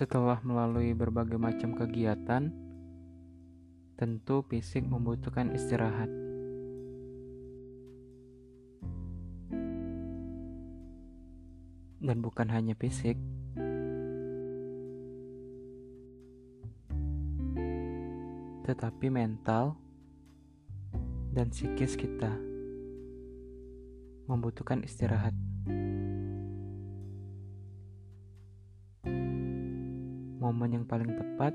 Setelah melalui berbagai macam kegiatan, tentu fisik membutuhkan istirahat. Dan bukan hanya fisik, tetapi mental dan psikis kita membutuhkan istirahat. Momen yang paling tepat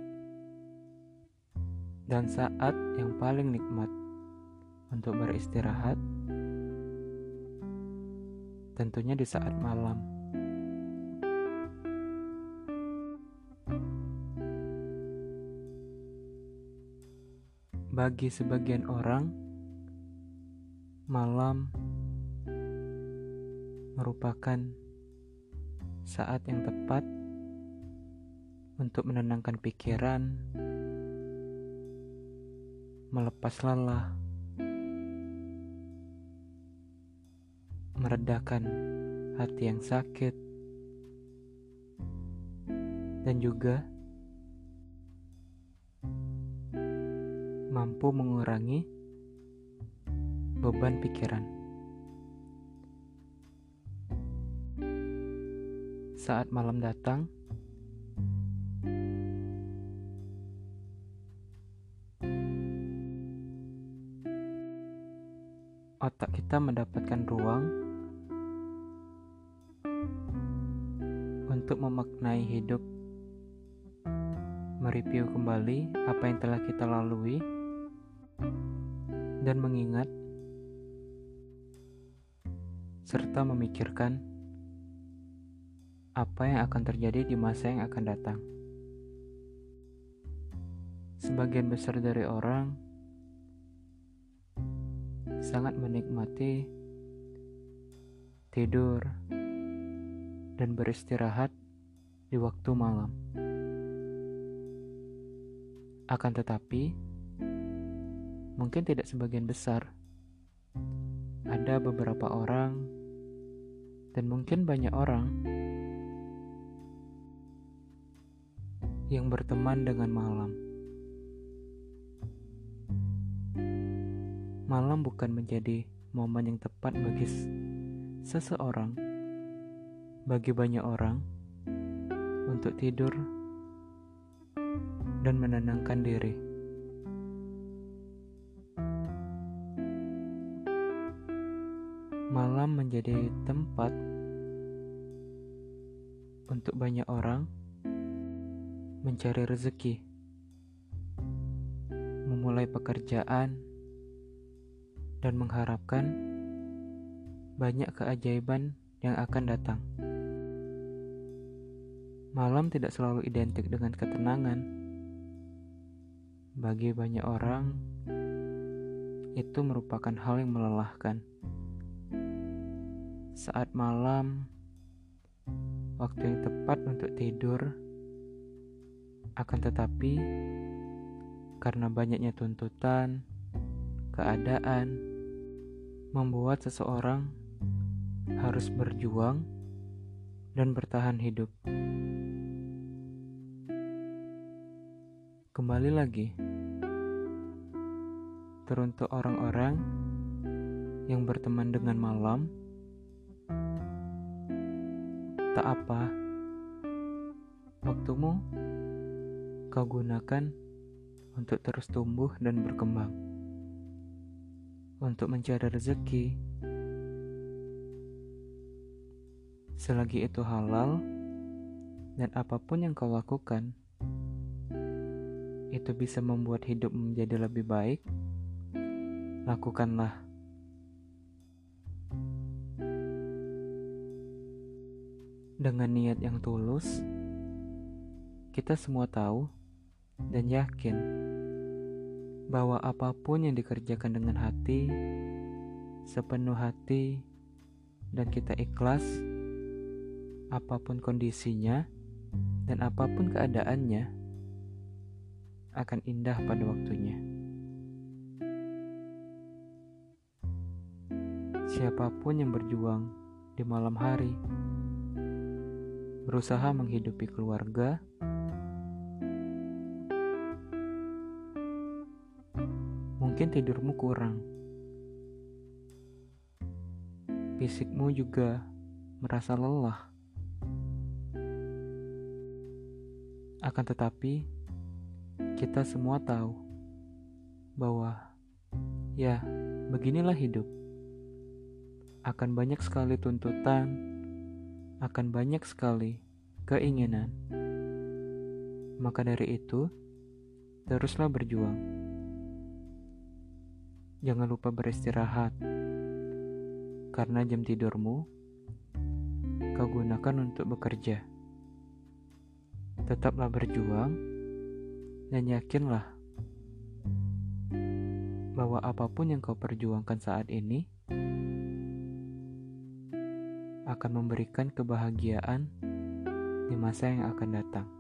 dan saat yang paling nikmat untuk beristirahat tentunya di saat malam. Bagi sebagian orang, malam merupakan saat yang tepat untuk menenangkan pikiran, melepas lelah, meredakan hati yang sakit, dan juga mampu mengurangi beban pikiran. Saat malam datang, otak kita mendapatkan ruang untuk memaknai hidup, mereview kembali apa yang telah kita lalui, dan mengingat serta memikirkan apa yang akan terjadi di masa yang akan datang. Sebagian besar dari orang sangat menikmati tidur dan beristirahat di waktu malam. Akan tetapi, mungkin tidak sebagian besar. Ada beberapa orang, dan mungkin banyak orang yang berteman dengan malam. Malam bukan menjadi momen yang tepat bagi seseorang, bagi banyak orang, untuk tidur dan menenangkan diri. Malam menjadi tempat untuk banyak orang mencari rezeki, memulai pekerjaan dan mengharapkan banyak keajaiban yang akan datang. Malam tidak selalu identik dengan ketenangan. Bagi banyak orang, itu merupakan hal yang melelahkan. Saat malam, waktu yang tepat untuk tidur, akan tetapi karena banyaknya tuntutan, keadaan, membuat seseorang harus berjuang dan bertahan hidup. Kembali lagi, teruntuk orang-orang yang berteman dengan malam, tak apa, waktumu kau gunakan untuk terus tumbuh dan berkembang untuk mencari rezeki. Selagi itu halal dan apa pun yang kau lakukan, itu bisa membuat hidup menjadi lebih baik, lakukanlah. Dengan niat yang tulus, kita semua tahu dan yakin bahwa apa pun yang dikerjakan dengan hati, sepenuh hati, dan kita ikhlas, apa pun kondisinya dan apa pun keadaannya, akan indah pada waktunya. Siapa pun yang berjuang di malam hari, berusaha menghidupi keluarga, mungkin tidurmu kurang. Fisikmu juga merasa lelah. Akan tetapi, kita semua tahu bahwa ya, beginilah hidup. Akan banyak sekali tuntutan, akan banyak sekali keinginan. Maka dari itu, teruslah berjuang. Jangan lupa beristirahat, karena jam tidurmu kau gunakan untuk bekerja. Tetaplah berjuang dan yakinlah bahwa apa pun yang kau perjuangkan saat ini akan memberikan kebahagiaan di masa yang akan datang.